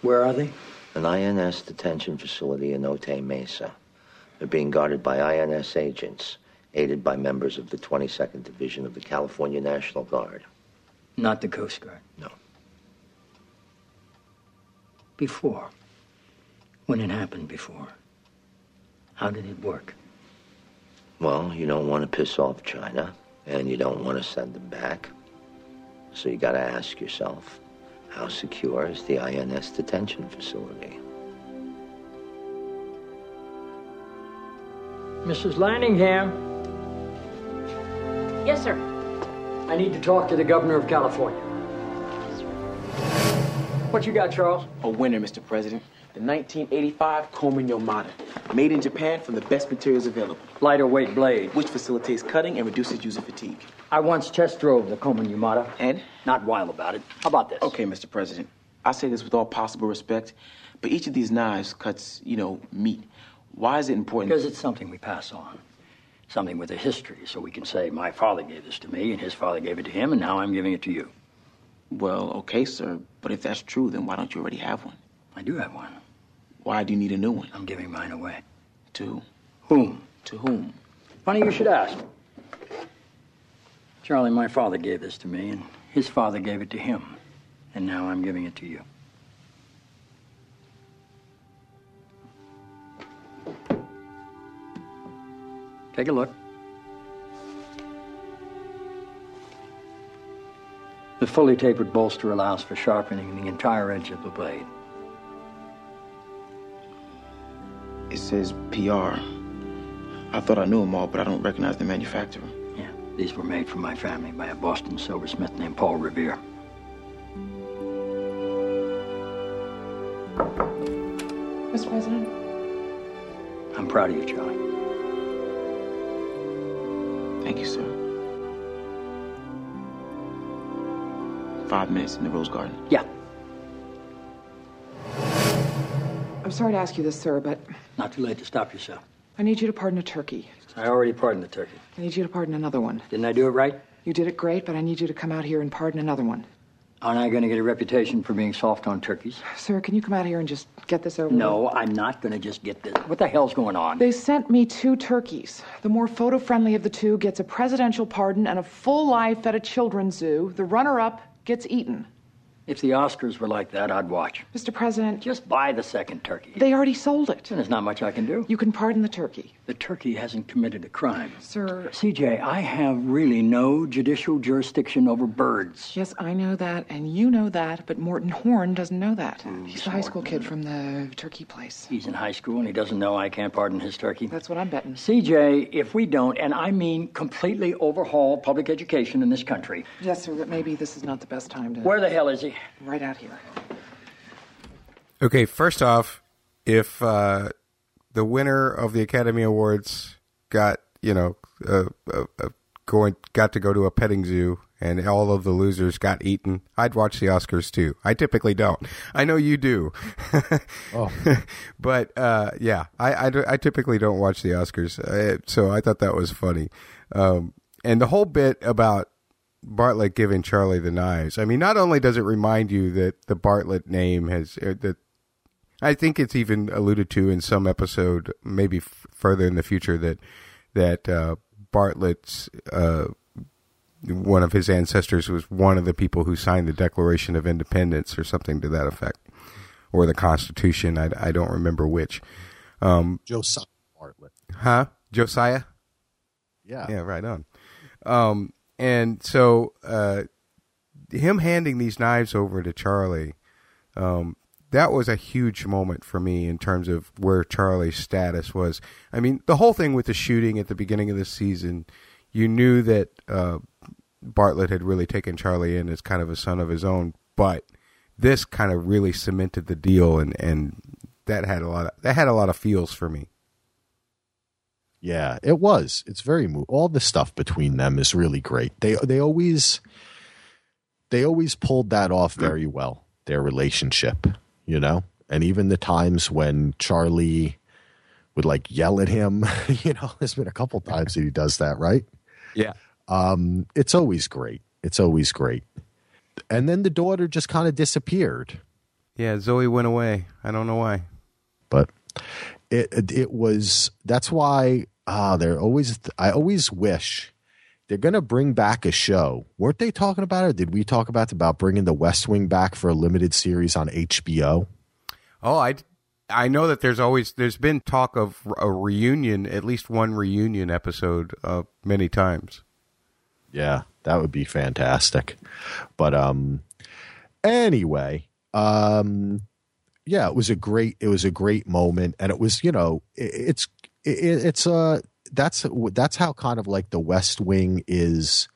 Where are they? An INS detention facility in Otay Mesa. They're being guarded by INS agents, aided by members of the 22nd Division of the California National Guard. Not the Coast Guard. No. Before. When it happened before. How did it work? Well, you don't want to piss off China, and you don't want to send them back. So you got to ask yourself, how secure is the INS detention facility? Mrs. Landingham, Yes, sir. I need to talk to the governor of California. What you got, Charles? A winner, Mr. President. The 1985 Coleman Yomada. Made in Japan from the best materials available. Lighter weight blade. Which facilitates cutting and reduces user fatigue. I once test drove the Coleman Yamada. And? Not wild about it. How about this? Okay, Mr. President. I say this with all possible respect, but each of these knives cuts, you know, meat. Why is it important? Because it's something we pass on. Something with a history, so we can say, my father gave this to me, and his father gave it to him, and now I'm giving it to you. Well, okay, sir, but if that's true, then why don't you already have one? I do have one. Why do you need a new one? I'm giving mine away. To whom? To whom? Funny you should ask. Charlie, my father gave this to me, and his father gave it to him. And now I'm giving it to you. Take a look. The fully tapered bolster allows for sharpening the entire edge of the blade. Says PR. I thought I knew them all, but I don't recognize the manufacturer. Yeah, these were made for my family by a Boston silversmith named Paul Revere. Mr. President? I'm proud of you, Charlie. Thank you, sir. Five minutes in the Rose Garden. Yeah. I'm sorry to ask you this, sir, but Not too late to stop yourself. I need you to pardon a turkey. I already pardoned the turkey. I need you to pardon another one. Didn't I do it right? You did it great, but I need you to come out here and pardon another one. Aren't I going to get a reputation for being soft on turkeys? Sir, can you come out here and just get this over with? No, I'm not going to just get this. What the hell's going on? They sent me two turkeys. The more photo friendly of the two gets a presidential pardon and a full life at a children's zoo. The runner up gets eaten. If the Oscars were like that, I'd watch. Mr. President. Just buy the second turkey. They already sold it. And there's not much I can do. You can pardon the turkey. The turkey hasn't committed a crime. Sir. CJ, I have really no judicial jurisdiction over birds. Yes, I know that, and you know that, but Morton Horn doesn't know that. He's the high school kid from the turkey place. He's in high school and he doesn't know I can't pardon his turkey. That's what I'm betting. CJ, if we don't, and I mean completely overhaul public education in this country. Yes, sir, but maybe this is not the best time to. Where the hell is he? Right out here. Okay, first off, if uh, the winner of the Academy Awards got you know uh, uh, uh, going got to go to a petting zoo and all of the losers got eaten, I'd watch the Oscars too. I typically don't. I know you do. *laughs* oh. *laughs* but uh, yeah, I, I, I, typically don't watch the Oscars, uh, so I thought that was funny. Um, and the whole bit about Bartlet giving Charlie the knives. I mean, not only does it remind you that the Bartlet name has uh, that. I think it's even alluded to in some episode, maybe f- further in the future, that that uh, Bartlet's uh, one of his ancestors was one of the people who signed the Declaration of Independence or something to that effect, or the Constitution. I, I don't remember which. Um, Josiah Bartlett. Huh? Josiah? Yeah. Yeah, right on. Um, and so uh, him handing these knives over to Charlie, um, that was a huge moment for me in terms of where Charlie's status was. I mean, the whole thing with the shooting at the beginning of the season, you knew that uh, Bartlet had really taken Charlie in as kind of a son of his own, but this kind of really cemented the deal, and and that had a lot of that had a lot of feels for me. Yeah, it was. It's very mo- all the stuff between them is really great. They they always they always pulled that off very well. Their relationship, you know, and even the times when Charlie would like yell at him, *laughs* you know, there's been a couple *laughs* times that he does that, right? Yeah. Um, it's always great. It's always great. And then the daughter just kind of disappeared. Yeah, Zoe went away. I don't know why. But it it, it was that's why ah they're always I always wish they're going to bring back a show. Weren't they talking about it? Did we talk about about bringing the West Wing back for a limited series on HBO? Oh, I I know that there's always there's been talk of a reunion, at least one reunion episode, uh, many times. Yeah, that would be fantastic. But um, anyway, um, yeah, it was a great it was a great moment, and it was you know it, it's it, it's uh that's that's how kind of like the West Wing is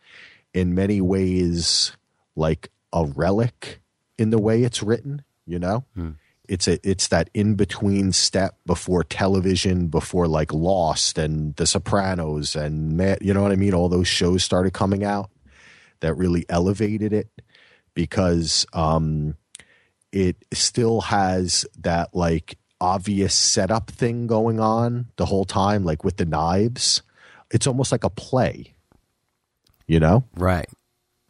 in many ways like a relic in the way it's written. You know. Hmm it's a it's that in between step before television before like lost and the sopranos and you know what i mean all those shows started coming out that really elevated it because um it still has that like obvious setup thing going on the whole time like with the knives it's almost like a play you know right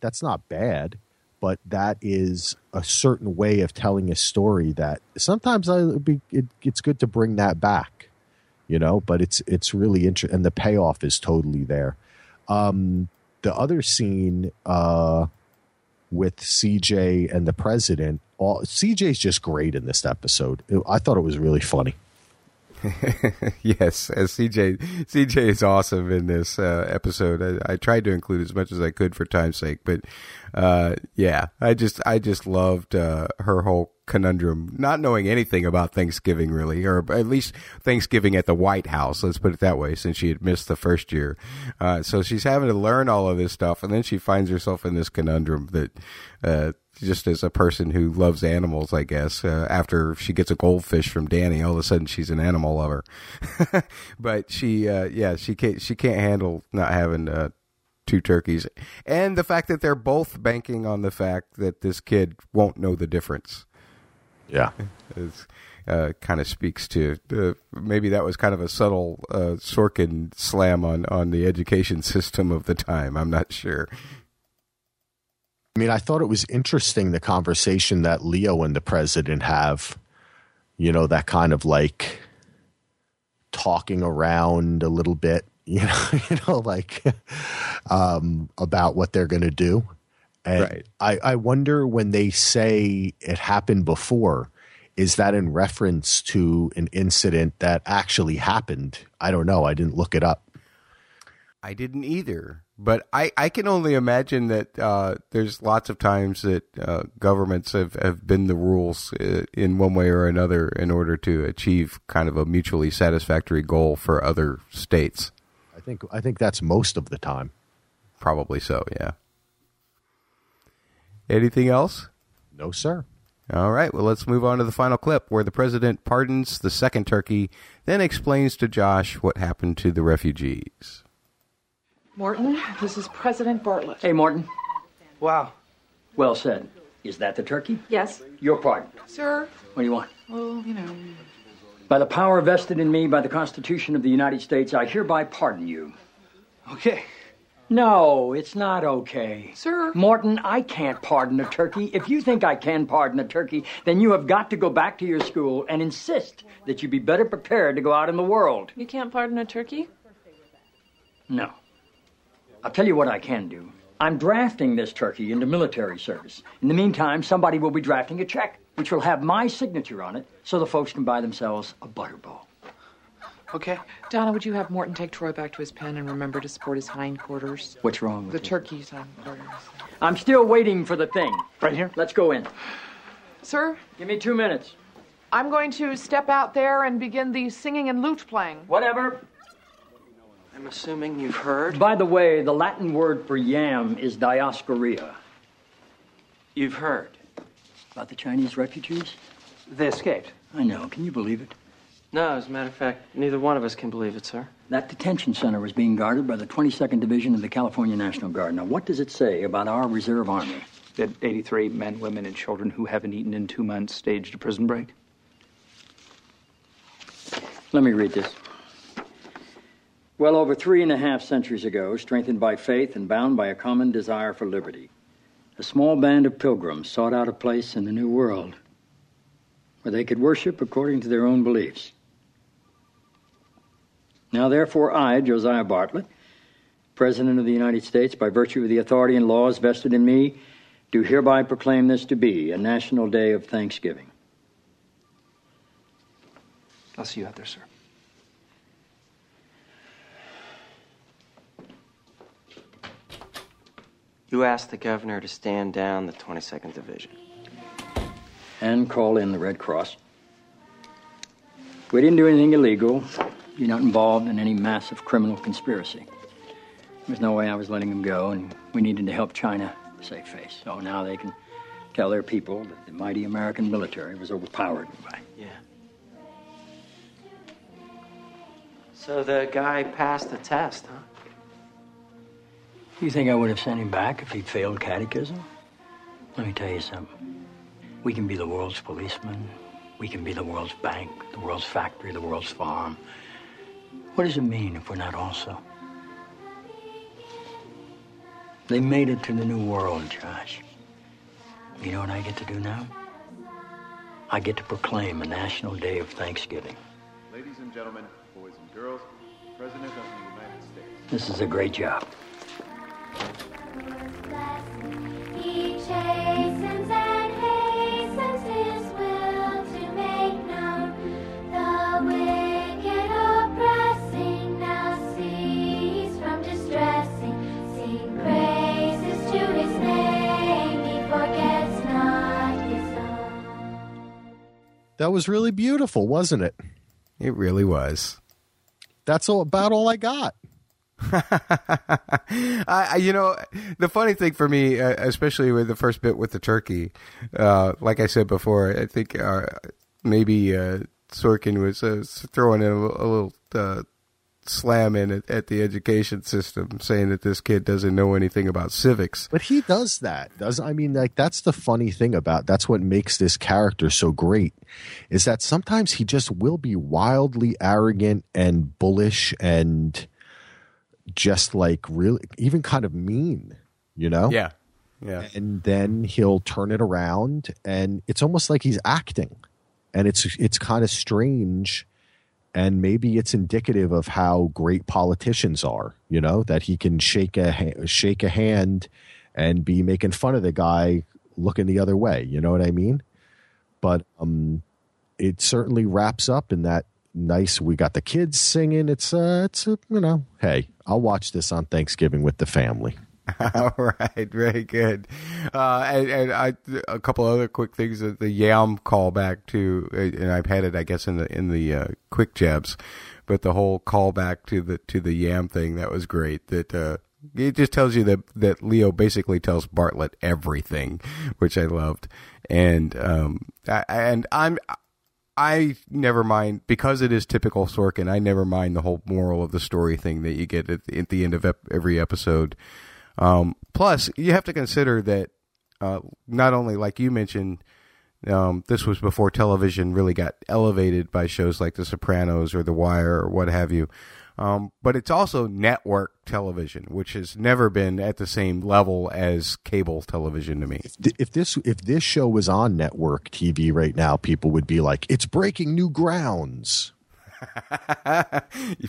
that's not bad but that is a certain way of telling a story that sometimes I, be, it, it's good to bring that back, you know. But it's it's really interesting, and the payoff is totally there. Um, the other scene uh, with CJ and the president, all, CJ's just great in this episode. I thought it was really funny. *laughs* yes, as CJ CJ is awesome in this uh, episode. I, I, tried to include as much as I could for time's sake, but uh, yeah, I just I just loved uh, her whole conundrum, not knowing anything about Thanksgiving really, or at least Thanksgiving at the White House. Let's put it that way, since she had missed the first year. Uh, so she's having to learn all of this stuff, and then she finds herself in this conundrum that uh, just as a person who loves animals, I guess. Uh, after she gets a goldfish from Danny, all of a sudden she's an animal lover. *laughs* but she, uh, yeah, she can't she can't handle not having uh, two turkeys, and the fact that they're both banking on the fact that this kid won't know the difference. Yeah, uh, kind of speaks to uh, maybe that was kind of a subtle uh, Sorkin slam on on the education *laughs* system of the time. I'm not sure. I mean, I thought it was interesting the conversation that Leo and the president have. You know, that kind of like talking around a little bit. *laughs* You know, you know, like um, about what they're going to do. And right. I, I wonder when they say it happened before, is that in reference to an incident that actually happened? I don't know. I didn't look it up. I didn't either. But I, I can only imagine that uh, there's lots of times that uh, governments have, have been the rules uh, in one way or another in order to achieve kind of a mutually satisfactory goal for other states. I think I think that's most of the time. Probably so, yeah. Anything else? No, sir. All right, well, let's move on to the final clip where the president pardons the second turkey, then explains to Josh what happened to the refugees. Morton, this is President Bartlet. Hey, Morton. Wow. Well said. Is that the turkey? Yes. Your pardon. Sir? What do you want? Well, you know. By the power vested in me by the Constitution of the United States, I hereby pardon you. Okay. No, it's not okay. Sir? Morton, I can't pardon a turkey. If you think I can pardon a turkey, then you have got to go back to your school and insist that you be better prepared to go out in the world. You can't pardon a turkey? No. I'll tell you what I can do. I'm drafting this turkey into military service. In the meantime, somebody will be drafting a check, which will have my signature on it, so the folks can buy themselves a butterball. Okay. Donna, would you have Morton take Troy back to his pen and remember to support his hindquarters? What's wrong with The it? turkey's hindquarters. I'm still waiting for the thing. Right here? Let's go in. Sir? Give me two minutes. I'm going to step out there and begin the singing and lute playing. Whatever. I'm assuming you've heard. By the way, the Latin word for yam is Dioscorea. You've heard. About the Chinese refugees? They escaped. I know. Can you believe it? No, as a matter of fact, neither one of us can believe it, sir. That detention center was being guarded by the 22nd Division of the California National Guard. Now, what does it say about our reserve army? That 83 men, women, and children who haven't eaten in two months staged a prison break. Let me read this. Well over three and a half centuries ago, strengthened by faith and bound by a common desire for liberty, a small band of pilgrims sought out a place in the New World where they could worship according to their own beliefs. Now, therefore, I, Josiah Bartlet, President of the United States, by virtue of the authority and laws vested in me, do hereby proclaim this to be a national day of thanksgiving. I'll see you out there, sir. You asked the governor to stand down the 22nd Division. and call in the Red Cross. We didn't do anything illegal. You're not involved in any massive criminal conspiracy. There's no way I was letting them go, and we needed to help China save face. So now they can tell their people that the mighty American military was overpowered by. Yeah. So the guy passed the test, huh? You think I would have sent him back if he'd failed catechism? Let me tell you something. We can be the world's policeman. We can be the world's bank, the world's factory, the world's farm. What does it mean if we're not also? They made it to the new world, Josh. You know what I get to do now? I get to proclaim a national day of thanksgiving. Ladies and gentlemen, boys and girls, President of the United States. This is a great job. That was really beautiful, wasn't it? It really was. That's all, about all I got. *laughs* I, you know, the funny thing for me, uh, especially with the first bit with the turkey, uh, like I said before, I think uh, maybe uh, Sorkin was uh, throwing in a, a little slam in at, at the education system, saying that this kid doesn't know anything about civics. But he does that. Does I mean like that's the funny thing about that's what makes this character so great is that sometimes he just will be wildly arrogant and bullish and just like really even kind of mean, you know? Yeah. Yeah. And then he'll turn it around and it's almost like he's acting. And it's it's kind of strange and maybe it's indicative of how great politicians are, you know, that he can shake a ha- shake a hand and be making fun of the guy looking the other way, you know what I mean? But um it certainly wraps up in that nice we got the kids singing it's uh it's a, you know hey i'll watch this on thanksgiving with the family *laughs* All right, very good. Uh, and, and I, a couple other quick things. uh, The Yam callback to, and I've had it, I guess, in the in the uh, quick jabs, but the whole callback to the to the Yam thing that was great. That uh, it just tells you that that Leo basically tells Bartlet everything, which I loved, and um, I, and I'm. I never mind because it is typical Sorkin. I never mind the whole moral of the story thing that you get at the, at the end of ep- every episode. Um, plus, you have to consider that uh, not only, like you mentioned, um, this was before television really got elevated by shows like The Sopranos or The Wire or what have you. Um, but it's also network television, which has never been at the same level as cable television to me. Th- If this if this show was on network TV right now, people would be like, "It's breaking new grounds." *laughs*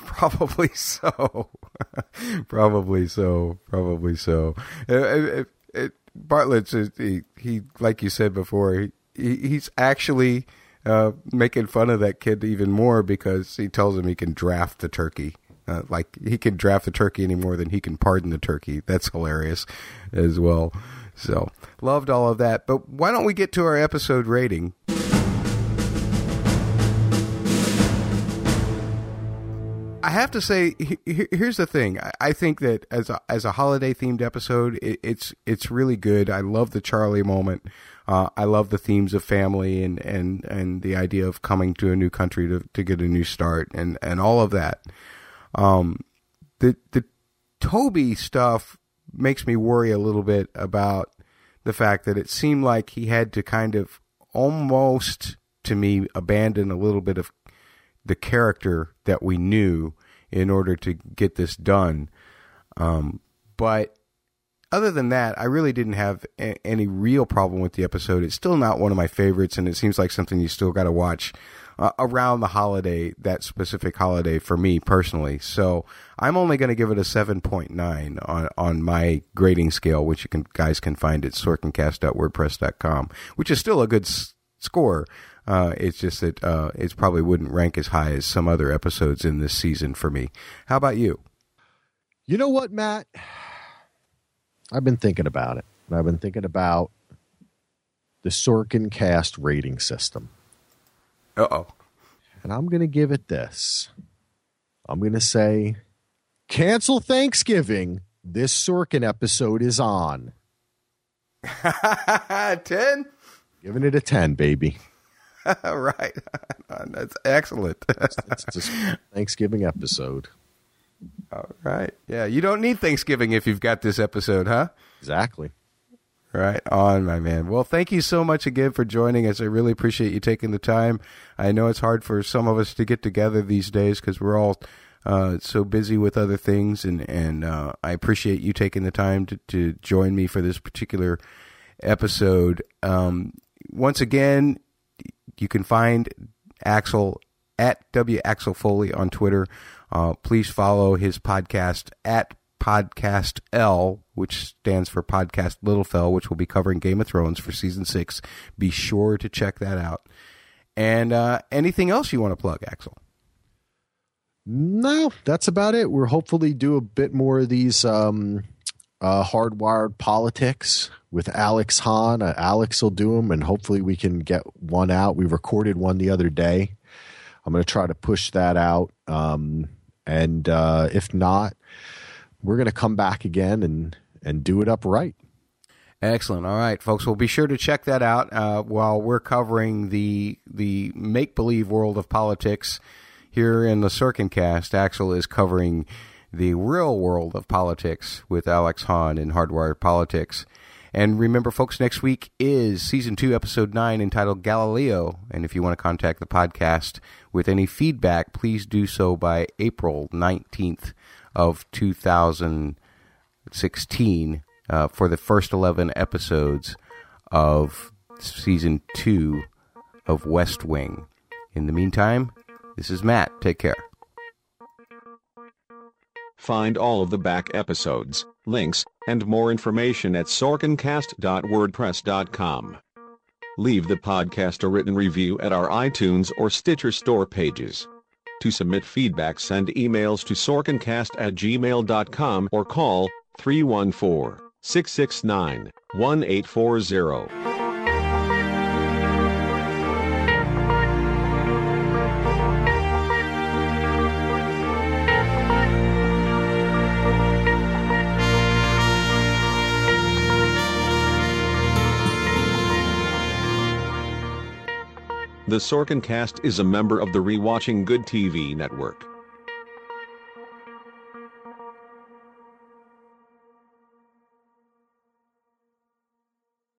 Probably so. *laughs* Probably so. Probably so. Uh, it, it, Bartlet's uh, he, he, like you said before, he he's actually uh, making fun of that kid even more because he tells him he can draft the turkey. Uh, like he can draft the turkey any more than he can pardon the turkey. That's hilarious as well. So loved all of that. But why don't we get to our episode rating? I have to say, he- he- here's the thing. I- think that as a as a holiday themed episode, it, it's it's really good. I love the Charlie moment. Uh, I love the themes of family and, and, and the idea of coming to a new country to, to get a new start and, and all of that. Um, the the Toby stuff makes me worry a little bit about the fact that it seemed like he had to kind of almost to me abandon a little bit of the character that we knew in order to get this done. Um, but other than that, I really didn't have a- any real problem with the episode. It's still not one of my favorites, and it seems like something you still got to watch uh, around the holiday, that specific holiday for me personally. So I'm only going to give it a 7.9 on, on my grading scale, which you can guys can find at sorkincast.wordpress.com, which is still a good s- score. Uh, it's just that uh, it probably wouldn't rank as high as some other episodes in this season for me. How about you? You know what, Matt? I've been thinking about it. I've been thinking about the Sorkin cast rating system. Uh oh. And I'm going to give it this. I'm going to say, cancel Thanksgiving. This Sorkin episode is on. *laughs* 10? Giving it a 10, baby. *laughs* right. *laughs* That's excellent. it's just Thanksgiving episode. All right. Yeah, you don't need Thanksgiving if you've got this episode, huh? Exactly. Right on, my man. Well, thank you so much again for joining us. I really appreciate you taking the time. I know it's hard for some of us to get together these days because we're all uh, so busy with other things, and and uh, I appreciate you taking the time to, to join me for this particular episode. Um, once again, you can find Axel at W Axel Foley on Twitter. Uh, please follow his podcast at Podcast L, which stands for Podcast Little Fell, which will be covering Game of Thrones for season six. Be sure to check that out. And uh, anything else you want to plug, Axel? No, that's about it. We're hopefully do a bit more of these um, uh, hardwired politics with Alex Hahn. Uh, Alex will do them, and hopefully we can get one out. We recorded one the other day. I'm going to try to push that out. Um, and uh, if not, we're going to come back again and and do it up right. Excellent. All right, folks. Well, be sure to check that out uh, while we're covering the the make believe world of politics here in the Sorkin Cast. Axel is covering the real world of politics with Alex Hahn in Hardwired Politics. And remember, folks, next week is season two, episode nine, entitled Galileo. And if you want to contact the podcast with any feedback, please do so by April 19th of 2016 uh, for the first 11 episodes of season two of West Wing. In the meantime, this is Matt. Take care. Find all of the back episodes, links, and more information at sorkincast.wordpress.com. Leave the podcast a written review at our iTunes or Stitcher store pages. To submit feedback, send emails to sorkincast at gmail.com or call 314 669 1840. The Sorkin Cast is a member of the Rewatching Good TV network.